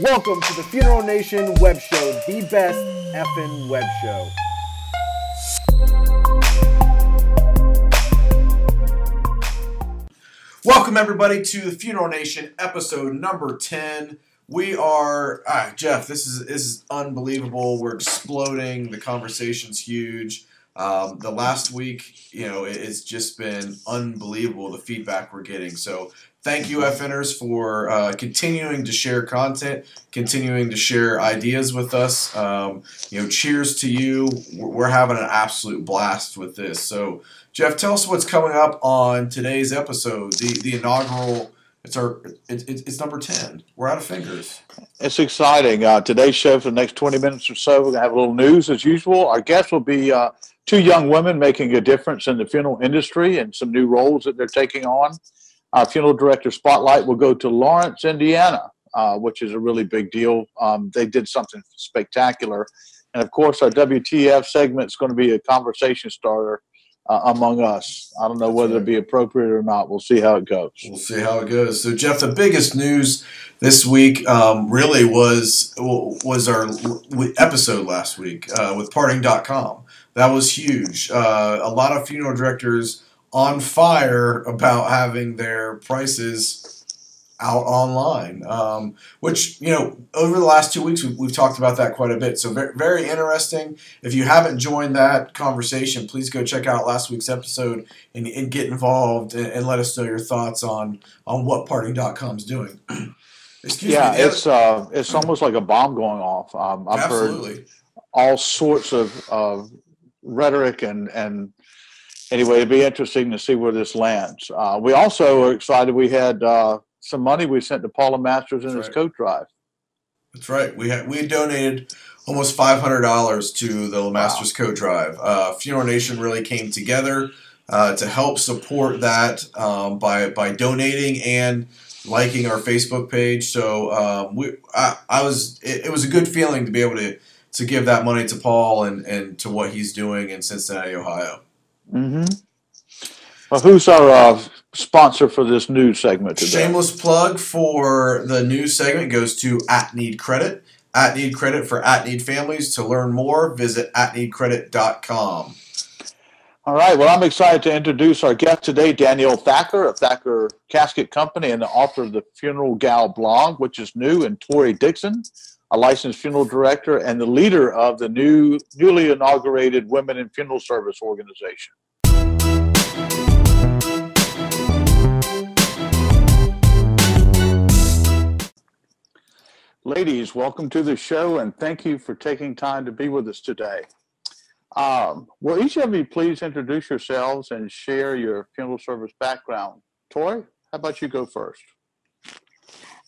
Welcome to the Funeral Nation Web Show, the best effing web show. Welcome, everybody, to the Funeral Nation episode number 10. We are, ah, Jeff, this is, this is unbelievable. We're exploding. The conversation's huge. Um, the last week, you know, it, it's just been unbelievable the feedback we're getting. So thank you, FNers, for uh, continuing to share content, continuing to share ideas with us. Um, you know, cheers to you. We're having an absolute blast with this. So, Jeff, tell us what's coming up on today's episode, the the inaugural. It's our it, it, it's number ten. We're out of fingers. It's exciting. Uh, today's show for the next 20 minutes or so, we're going to have a little news as usual. Our guests will be uh, two young women making a difference in the funeral industry and some new roles that they're taking on. Our funeral director spotlight will go to Lawrence, Indiana, uh, which is a really big deal. Um, they did something spectacular. And of course, our WTF segment is going to be a conversation starter uh, among us. I don't know whether it be appropriate or not. We'll see how it goes. We'll see how it goes. So, Jeff, the biggest news this week um, really was was our episode last week uh, with Parting.com. That was huge. Uh, a lot of funeral directors on fire about having their prices out online, um, which, you know, over the last two weeks, we've, we've talked about that quite a bit. So, very, very interesting. If you haven't joined that conversation, please go check out last week's episode and, and get involved and, and let us know your thoughts on, on what parting.com is doing. Excuse yeah, me. it's uh, it's almost like a bomb going off. Um, I've heard absolutely. all sorts of, of rhetoric and and anyway, it'd be interesting to see where this lands. Uh, we also are excited. We had uh, some money we sent to Paula Masters in That's his right. coat drive. That's right. We had we donated almost five hundred dollars to the Masters Coat Drive. Uh, Funeral Nation really came together uh, to help support that um, by by donating and liking our Facebook page. So um, we I, I was it, it was a good feeling to be able to to give that money to Paul and and to what he's doing in Cincinnati, Ohio. Mm-hmm. Well, who's our uh, sponsor for this news segment today? Shameless plug for the news segment goes to At Need Credit. At Need Credit for At Need families. To learn more, visit atneedcredit.com. All right. Well, I'm excited to introduce our guest today, Danielle Thacker of Thacker Casket Company and the author of the Funeral Gal blog, which is new, and Tori Dixon, a licensed funeral director and the leader of the new newly inaugurated Women in Funeral Service organization. Ladies, welcome to the show and thank you for taking time to be with us today. Um, will each of you please introduce yourselves and share your funeral service background? Tori, how about you go first?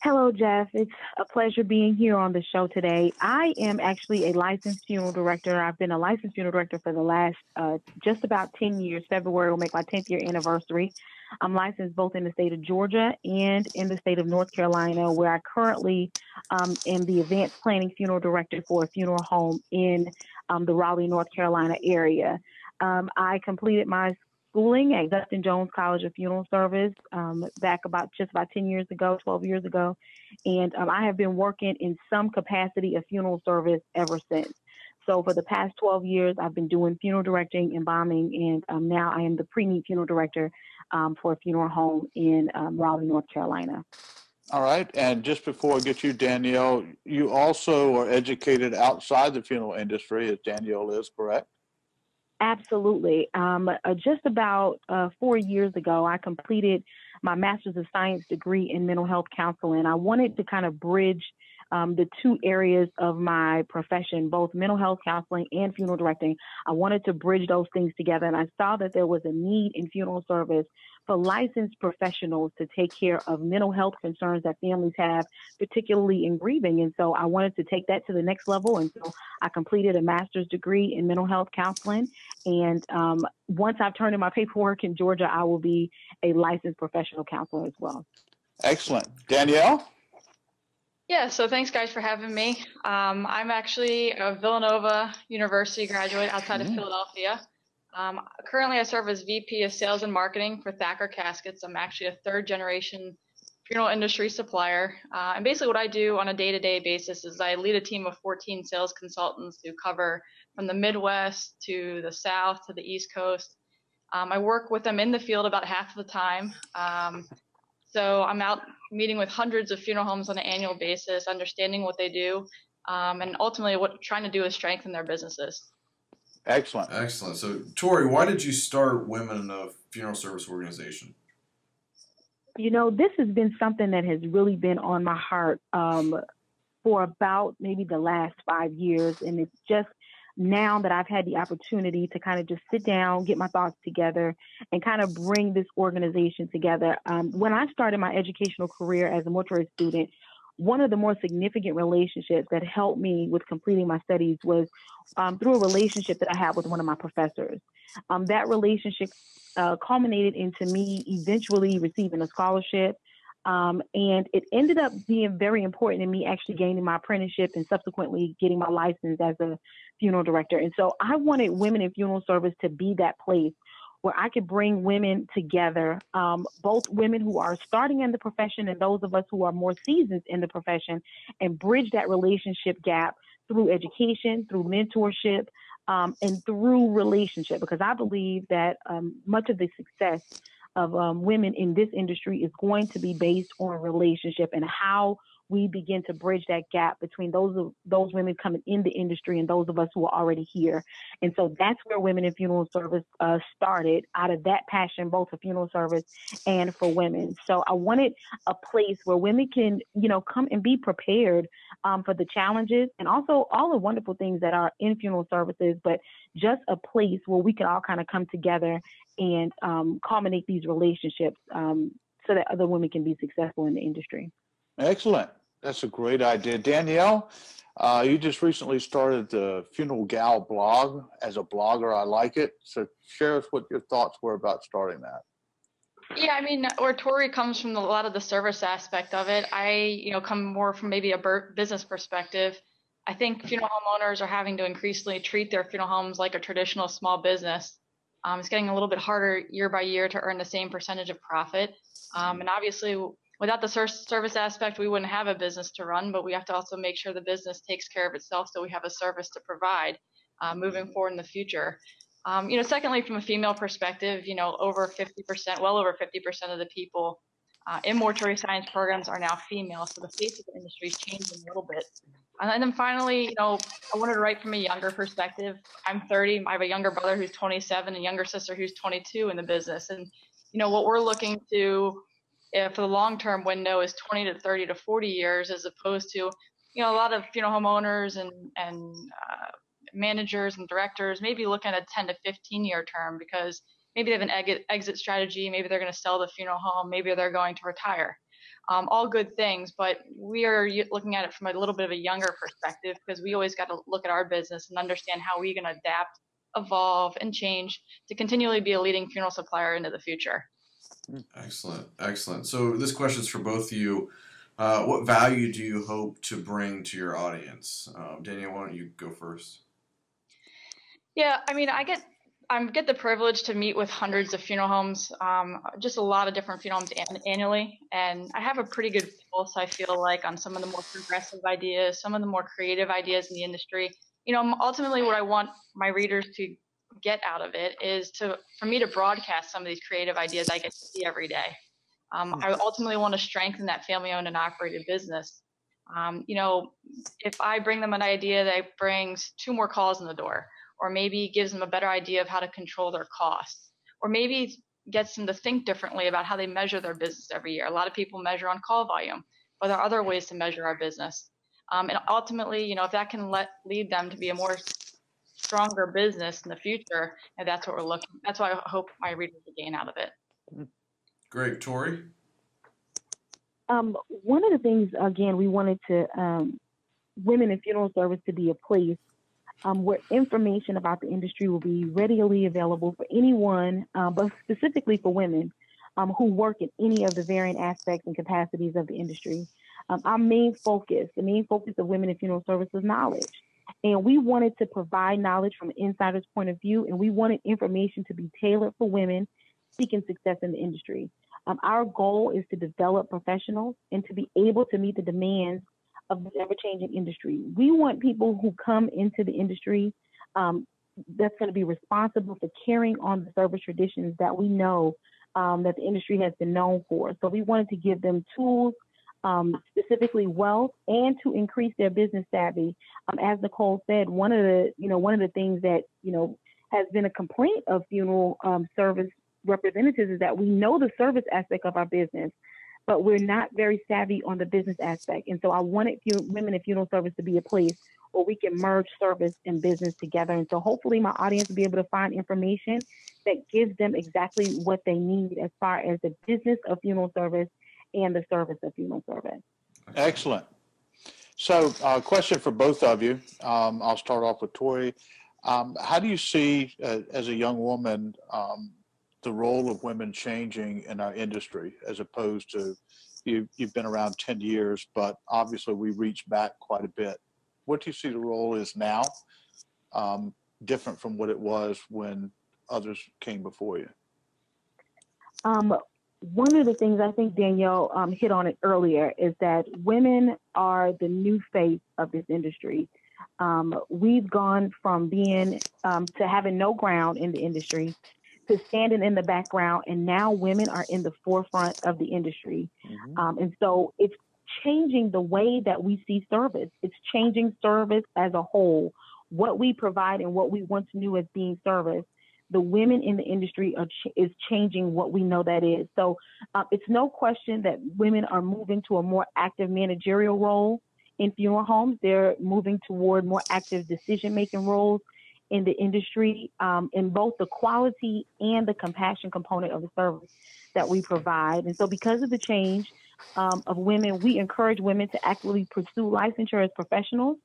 Hello, Jeff. It's a pleasure being here on the show today. I am actually a licensed funeral director. I've been a licensed funeral director for the last uh, just about 10 years. February will make my 10th year anniversary. I'm licensed both in the state of Georgia and in the state of North Carolina, where I currently um, am the advanced planning funeral director for a funeral home in um, the Raleigh, North Carolina area. Um, I completed my schooling at Gupton-Jones College of Funeral Service um, back about just about 10 years ago, 12 years ago. And um, I have been working in some capacity of funeral service ever since. So for the past 12 years, I've been doing funeral directing, and embalming, and um, now I am the pre-need funeral director um, for a funeral home in um, Raleigh, North Carolina. All right. And just before I get you, Danielle, you also are educated outside the funeral industry, as Danielle is, correct? Absolutely. Um, uh, just about uh, four years ago, I completed my Master's of Science degree in mental health counseling. I wanted to kind of bridge um, the two areas of my profession, both mental health counseling and funeral directing. I wanted to bridge those things together, and I saw that there was a need in funeral service for licensed professionals to take care of mental health concerns that families have, particularly in grieving. And so I wanted to take that to the next level. And so I completed a master's degree in mental health counseling. And um, once I've turned in my paperwork in Georgia, I will be a licensed professional counselor as well. Excellent. Danielle? Yeah, so thanks guys for having me. Um, I'm actually a Villanova University graduate outside of Mhm. Philadelphia. Um, currently, I serve as VP of Sales and Marketing for Thacker Caskets. I'm actually a third generation funeral industry supplier. Uh, and basically, what I do on a day to day basis is I lead a team of 14 sales consultants who cover from the Midwest to the South to the East Coast. Um, I work with them in the field about half of the time. Um, so I'm out meeting with hundreds of funeral homes on an annual basis, understanding what they do, um, and ultimately what trying to do is strengthen their businesses. Excellent. Excellent. So, Tori, why did you start Women in the Funeral Service Organization? You know, this has been something that has really been on my heart um, for about maybe the last five years. And it's just now that I've had the opportunity to kind of just sit down, get my thoughts together, and kind of bring this organization together. Um, when I started my educational career as a mortuary student, one of the more significant relationships that helped me with completing my studies was um, through a relationship that I had with one of my professors. Um, that relationship uh, culminated into me eventually receiving a scholarship. Um, and it ended up being very important in me actually gaining my apprenticeship and subsequently getting my license as a funeral director. And so I wanted Women in Funeral Service to be that place where I could bring women together, um, both women who are starting in the profession and those of us who are more seasoned in the profession, and bridge that relationship gap through education, through mentorship, um, and through relationship. Because I believe that um, much of the success of um, women in this industry is going to be based on relationship and how we begin to bridge that gap between those those women coming in the industry and those of us who are already here. And so that's where Women in Funeral Service uh, started out of that passion, both for funeral service and for women. So I wanted a place where women can, you know, come and be prepared um, for the challenges and also all the wonderful things that are in funeral services, but just a place where we can all kind of come together and um, culminate these relationships um, so that other women can be successful in the industry. Excellent. That's a great idea. Danielle, uh, you just recently started the Funeral Gal blog. As a blogger, I like it. So share us what your thoughts were about starting that. Yeah, I mean, where Tori comes from a lot of the service aspect of it. I, you know, come more from maybe a business perspective. I think funeral homeowners are having to increasingly treat their funeral homes like a traditional small business. Um, it's getting a little bit harder year by year to earn the same percentage of profit. Um, and obviously, without the service aspect, we wouldn't have a business to run, but we have to also make sure the business takes care of itself so we have a service to provide uh, moving forward in the future. Um, you know, secondly, from a female perspective, you know, over 50%, well over 50% of the people uh, in mortuary science programs are now female, so the face of the industry is changing a little bit. And then finally, you know, I wanted to write from a younger perspective. I'm 30. I have a younger brother who's 27, and younger sister who's 22 in the business. And you know, what we're looking to if the long term window is 20 to 30 to 40 years as opposed to you know a lot of funeral homeowners and and uh, managers and directors maybe looking at a 10 to 15 year term because maybe they have an exit, exit strategy. Maybe they're going to sell the funeral home. Maybe they're going to retire. Um, all good things but we are looking at it from a little bit of a younger perspective because we always got to look at our business and understand how we can adapt evolve and change to continually be a leading funeral supplier into the future Excellent, excellent. So this question is for both of you. Uh, what value do you hope to bring to your audience? Um, Danielle, why don't you go first? Yeah, I mean, I get I get the privilege to meet with hundreds of funeral homes, um, just a lot of different funeral homes an- annually, and I have a pretty good pulse. I feel like on some of the more progressive ideas, some of the more creative ideas in the industry. You know, ultimately, what I want my readers to get out of it is to for me to broadcast some of these creative ideas I get to see every day. Um, I ultimately want to strengthen that family-owned and operated business. Um, you know, if I bring them an idea that brings two more calls in the door, or maybe gives them a better idea of how to control their costs, or maybe gets them to think differently about how they measure their business every year. A lot of people measure on call volume, but there are other ways to measure our business. Um, and ultimately, you know, if that can let lead them to be a more stronger business in the future, and that's what we're looking. That's what I hope my readers will gain out of it. Great, Tori. Um, one of the things, again, we wanted to um, women in funeral service to be a place um, where information about the industry will be readily available for anyone, uh, but specifically for women um, who work in any of the varying aspects and capacities of the industry. Um, our main focus, the main focus of Women in Funeral Service is knowledge. And we wanted to provide knowledge from an insider's point of view, and we wanted information to be tailored for women seeking success in the industry. Um, our goal is to develop professionals and to be able to meet the demands of this ever changing industry. We want people who come into the industry um, that's going to be responsible for carrying on the service traditions that we know um, that the industry has been known for. So we wanted to give them tools, um, specifically wealth, and to increase their business savvy. Um, as Nicole said, one of the you know one of the things that you know has been a complaint of funeral um, service representatives is that we know the service aspect of our business, but we're not very savvy on the business aspect. And so I wanted women in funeral service to be a place where we can merge service and business together. And so hopefully my audience will be able to find information that gives them exactly what they need as far as the business of funeral service and the service of funeral service. Excellent. So, a uh, question for both of you. Um, I'll start off with Tori. Um, how do you see, uh, as a young woman, um, the role of women changing in our industry as opposed to you, you've been around 10 years, but obviously we reach back quite a bit what do you see the role is now, um, different from what it was when others came before you? Um, one of the things I think Danielle um, hit on it earlier is that women are the new face of this industry. Um, we've gone from being um, to having no ground in the industry to standing in the background, and now women are in the forefront of the industry. Mm-hmm. Um, and so it's changing the way that we see service. It's changing service as a whole, what we provide and what we once knew as being service. The women in the industry are ch- is changing what we know that is. So uh, it's no question that women are moving to a more active managerial role in funeral homes. They're moving toward more active decision making roles in the industry um, in both the quality and the compassion component of the service that we provide. And so because of the change, um, of women. We encourage women to actively pursue licensure as professionals.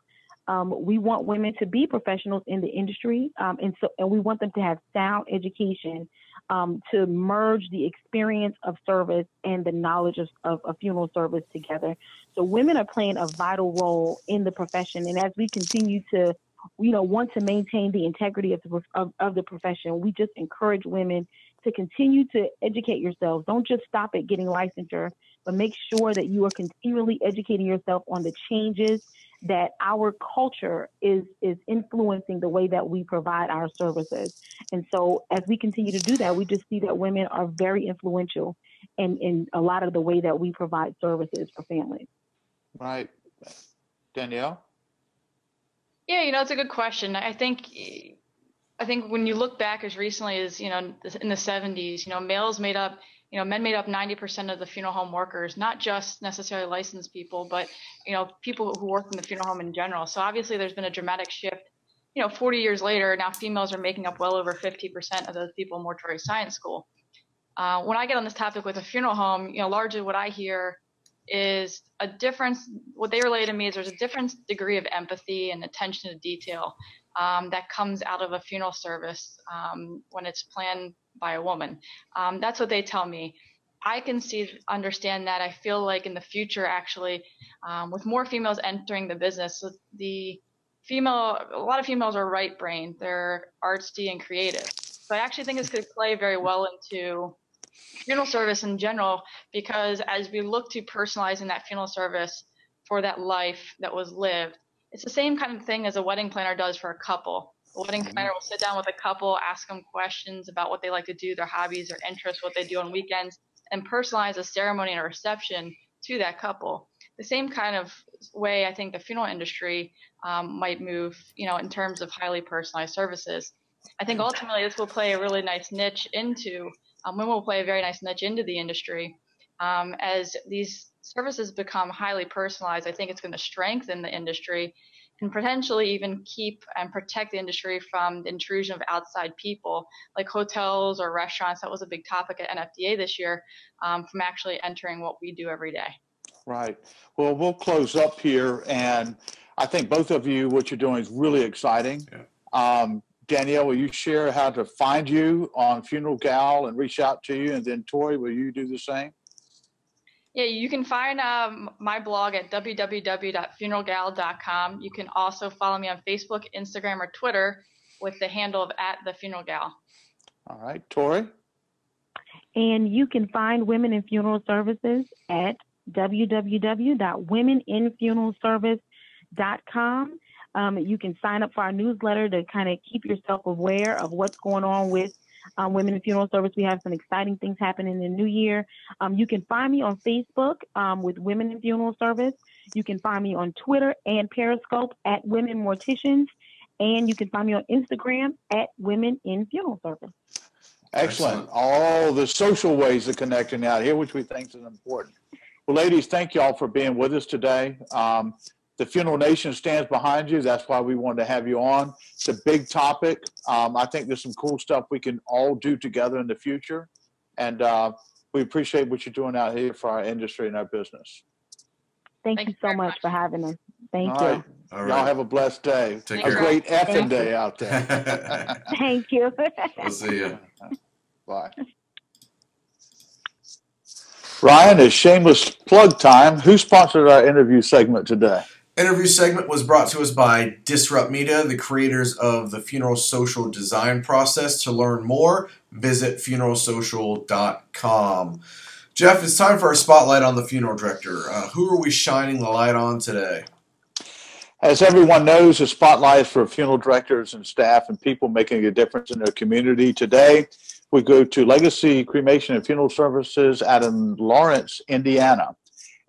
Um, we want women to be professionals in the industry, um, and so and we want them to have sound education um, to merge the experience of service and the knowledge of, of, funeral service together. So women are playing a vital role in the profession, and as we continue to, you know, want to maintain the integrity of the, of, of the profession, we just encourage women to continue to educate yourselves. Don't just stop at getting licensure, but make sure that you are continually educating yourself on the changes that our culture is is influencing the way that we provide our services. And so as we continue to do that, we just see that women are very influential in, in a lot of the way that we provide services for families. Right. Danielle? Yeah, you know, it's a good question. I think I think when you look back as recently as, you know, in the 70s, you know, males made up you know, men made up 90% of the funeral home workers, not just necessarily licensed people, but, you know, people who work in the funeral home in general. So obviously there's been a dramatic shift. You know, 40 years later, now females are making up well over 50% of those people in mortuary science school. Uh, when I get on this topic with a funeral home, you know, largely what I hear is a difference. What they relay to me is there's a different degree of empathy and attention to detail um, that comes out of a funeral service um, when it's planned by a woman. Um, that's what they tell me. I can see, understand that. I feel like in the future, actually, um, with more females entering the business, the female, a lot of females are right brain. They're artsy and creative. So I actually think this could play very well into funeral service in general, because as we look to personalizing that funeral service for that life that was lived, it's the same kind of thing as a wedding planner does for a couple. A wedding mm-hmm. planner will sit down with a couple, ask them questions about what they like to do, their hobbies, their interests, what they do on weekends, and personalize a ceremony and a reception to that couple. The same kind of way I think the funeral industry um, might move, you know, in terms of highly personalized services. I think ultimately this will play a really nice niche into, um, women will play a very nice niche into the industry um, as these services become highly personalized, I think it's going to strengthen the industry and potentially even keep and protect the industry from the intrusion of outside people like hotels or restaurants. That was a big topic at NFDA this year um, from actually entering what we do every day. Right. Well, we'll close up here. And I think both of you, what you're doing is really exciting. Yeah. Um, Danielle, will you share how to find you on Funeral Gal and reach out to you? And then Tori, will you do the same? Yeah, you can find um, my blog at www.funeralgal.com. You can also follow me on Facebook, Instagram, or Twitter with the handle of at the funeral gal. All right, Tori. And you can find Women in Funeral Services at www.womeninfuneralservice.com. Um, you can sign up for our newsletter to kind of keep yourself aware of what's going on with um, Women in Funeral Service. We have some exciting things happening in the new year. Um, you can find me on Facebook um, with Women in Funeral Service. You can find me on Twitter and Periscope at Women Morticians. And you can find me on Instagram at Women in Funeral Service. Excellent. All the social ways of connecting out here, which we think is important. Well, ladies, thank you all for being with us today. Um, the Funeral Nation stands behind you. That's why we wanted to have you on. It's a big topic. Um, I think there's some cool stuff we can all do together in the future. And uh, we appreciate what you're doing out here for our industry and our business. Thank, Thank you so much, much, for having us. Thank all you. Right. All right. Y'all have a blessed day. Take a care. great effing day out there. Thank you. we'll see you. Bye. Ryan, it's shameless plug time. Who sponsored our interview segment today? Interview segment was brought to us by Disrupt Media, the creators of the funeral social design process. To learn more, visit funeralsocial.com. Jeff, it's time for our spotlight on the funeral director. Uh, who are we shining the light on today? As everyone knows, the spotlight is for funeral directors and staff and people making a difference in their community. Today, we go to Legacy Cremation and Funeral Services out in Lawrence, Indiana.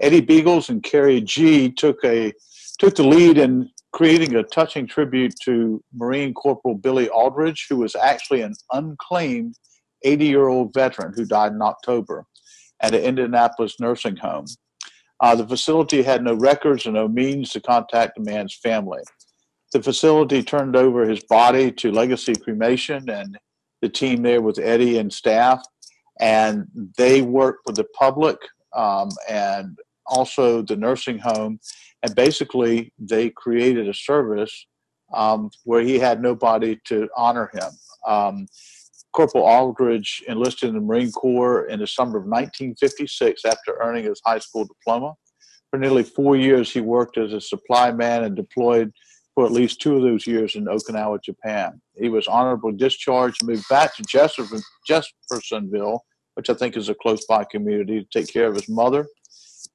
Eddie Beagles and Carrie G took a took the lead in creating a touching tribute to Marine Corporal Billy Aldridge, who was actually an unclaimed 80 year old veteran who died in October at an Indianapolis nursing home. Uh, the facility had no records and no means to contact the man's family. The facility turned over his body to Legacy Cremation and the team there with Eddie and staff, and they worked with the public um, and also the nursing home and basically they created a service um, where he had nobody to honor him. Um, Corporal Aldridge enlisted in the Marine Corps in the summer of 1956 after earning his high school diploma. For nearly four years, he worked as a supply man and deployed for at least two of those years in Okinawa, Japan. He was honorably discharged and moved back to Jeffersonville, which I think is a close by community, to take care of his mother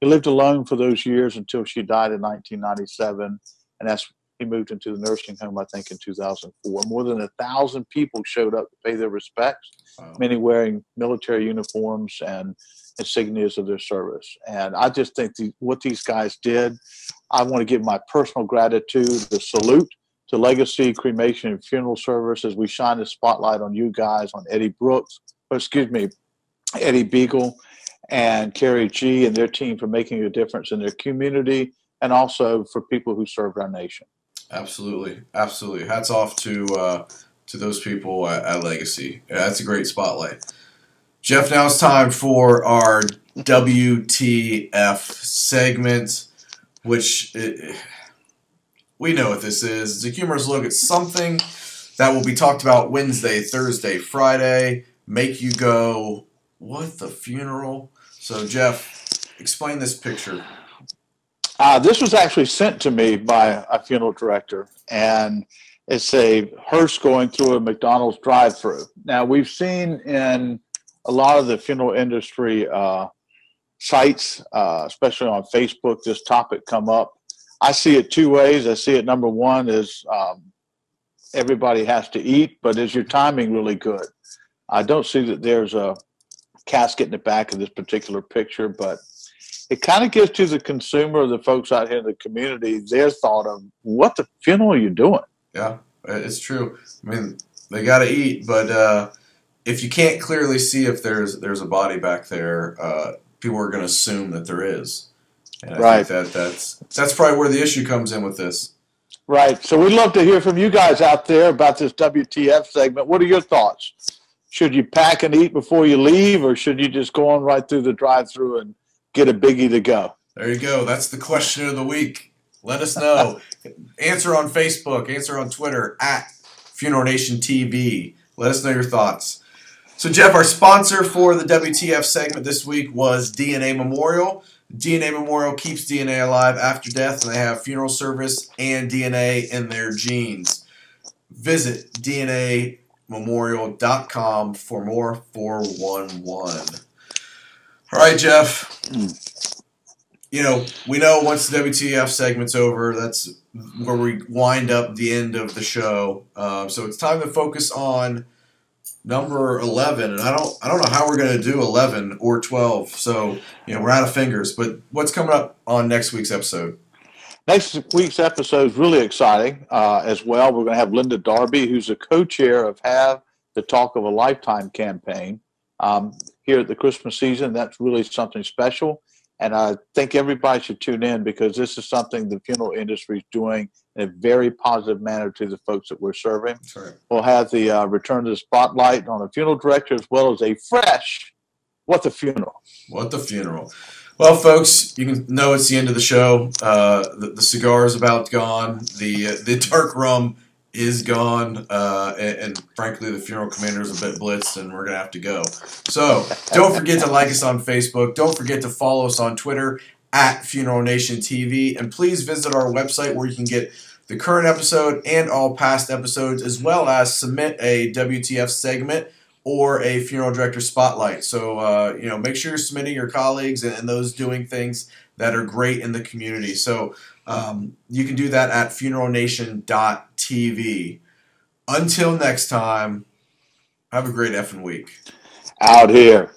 he lived alone for those years until she died in 1997, and that's he moved into the nursing home, I think, in 2004. More than a thousand people showed up to pay their respects, wow. many wearing military uniforms and insignias of their service. And I just think the, what these guys did, I want to give my personal gratitude, the salute to Legacy Cremation and Funeral Service as we shine the spotlight on you guys, on Eddie Brooks, or excuse me, Eddie Beagle, and Carrie G and their team for making a difference in their community and also for people who served our nation. Absolutely, absolutely. Hats off to uh, to those people at, at Legacy. Yeah, that's a great spotlight. Jeff, now it's time for our WTF segment, which it, we know what this is. It's a humorous look at something that will be talked about Wednesday, Thursday, Friday. Make you go, what the funeral? So, Jeff, explain this picture. Uh, this was actually sent to me by a funeral director, and it's a hearse going through a McDonald's drive-through. Now, we've seen in a lot of the funeral industry uh, sites, uh, especially on Facebook, this topic come up. I see it two ways. I see it number one is um, everybody has to eat, but is your timing really good? I don't see that there's a casket in the back of this particular picture, but it kind of gives to the consumer, the folks out here in the community, their thought of what the funeral you're doing? Yeah, it's true. I mean, they got to eat, but uh, if you can't clearly see if there's there's a body back there, uh, people are going to assume that there is. And I right. think that that's that's probably where the issue comes in with this. Right. So we'd love to hear from you guys out there about this WTF segment. What are your thoughts? Should you pack and eat before you leave, or should you just go on right through the drive-through and get a biggie to go? There you go. That's the question of the week. Let us know. answer on Facebook. Answer on Twitter at Funeral Nation TV. Let us know your thoughts. So, Jeff, our sponsor for the WTF segment this week was DNA Memorial. DNA Memorial keeps DNA alive after death, and they have funeral service and DNA in their genes. Visit DNA memorial.com for more 411. All right, Jeff. You know, we know once the WTF segment's over, that's where we wind up the end of the show. Uh, so it's time to focus on number 11 and i don't i don't know how we're going to do 11 or 12 so you know we're out of fingers but what's coming up on next week's episode Next week's episode is really exciting uh, as well. We're going to have Linda Darby, who's a co-chair of Have the Talk of a Lifetime campaign um, here at the Christmas season. That's really something special. And I think everybody should tune in because this is something the funeral industry is doing in a very positive manner to the folks that we're serving. right. We'll have the uh, return to the spotlight on the funeral director as well as a fresh What the Funeral. What the funeral. Well, folks, you can know it's the end of the show. Uh, the, the cigar is about gone. The uh, the dark rum is gone, uh, and, and, frankly, the funeral commander is a bit blitzed, and we're gonna have to go. So, don't forget to like us on Facebook. Don't forget to follow us on Twitter at Funeral Nation TV, and please visit our website where you can get the current episode and all past episodes, as well as submit a WTF segment or a funeral director spotlight. So, uh, you know, make sure you're submitting your colleagues and, and, those doing things that are great in the community. So, um, you can do that at funeralnation.tv. Until next time, have a great effing week. Out here.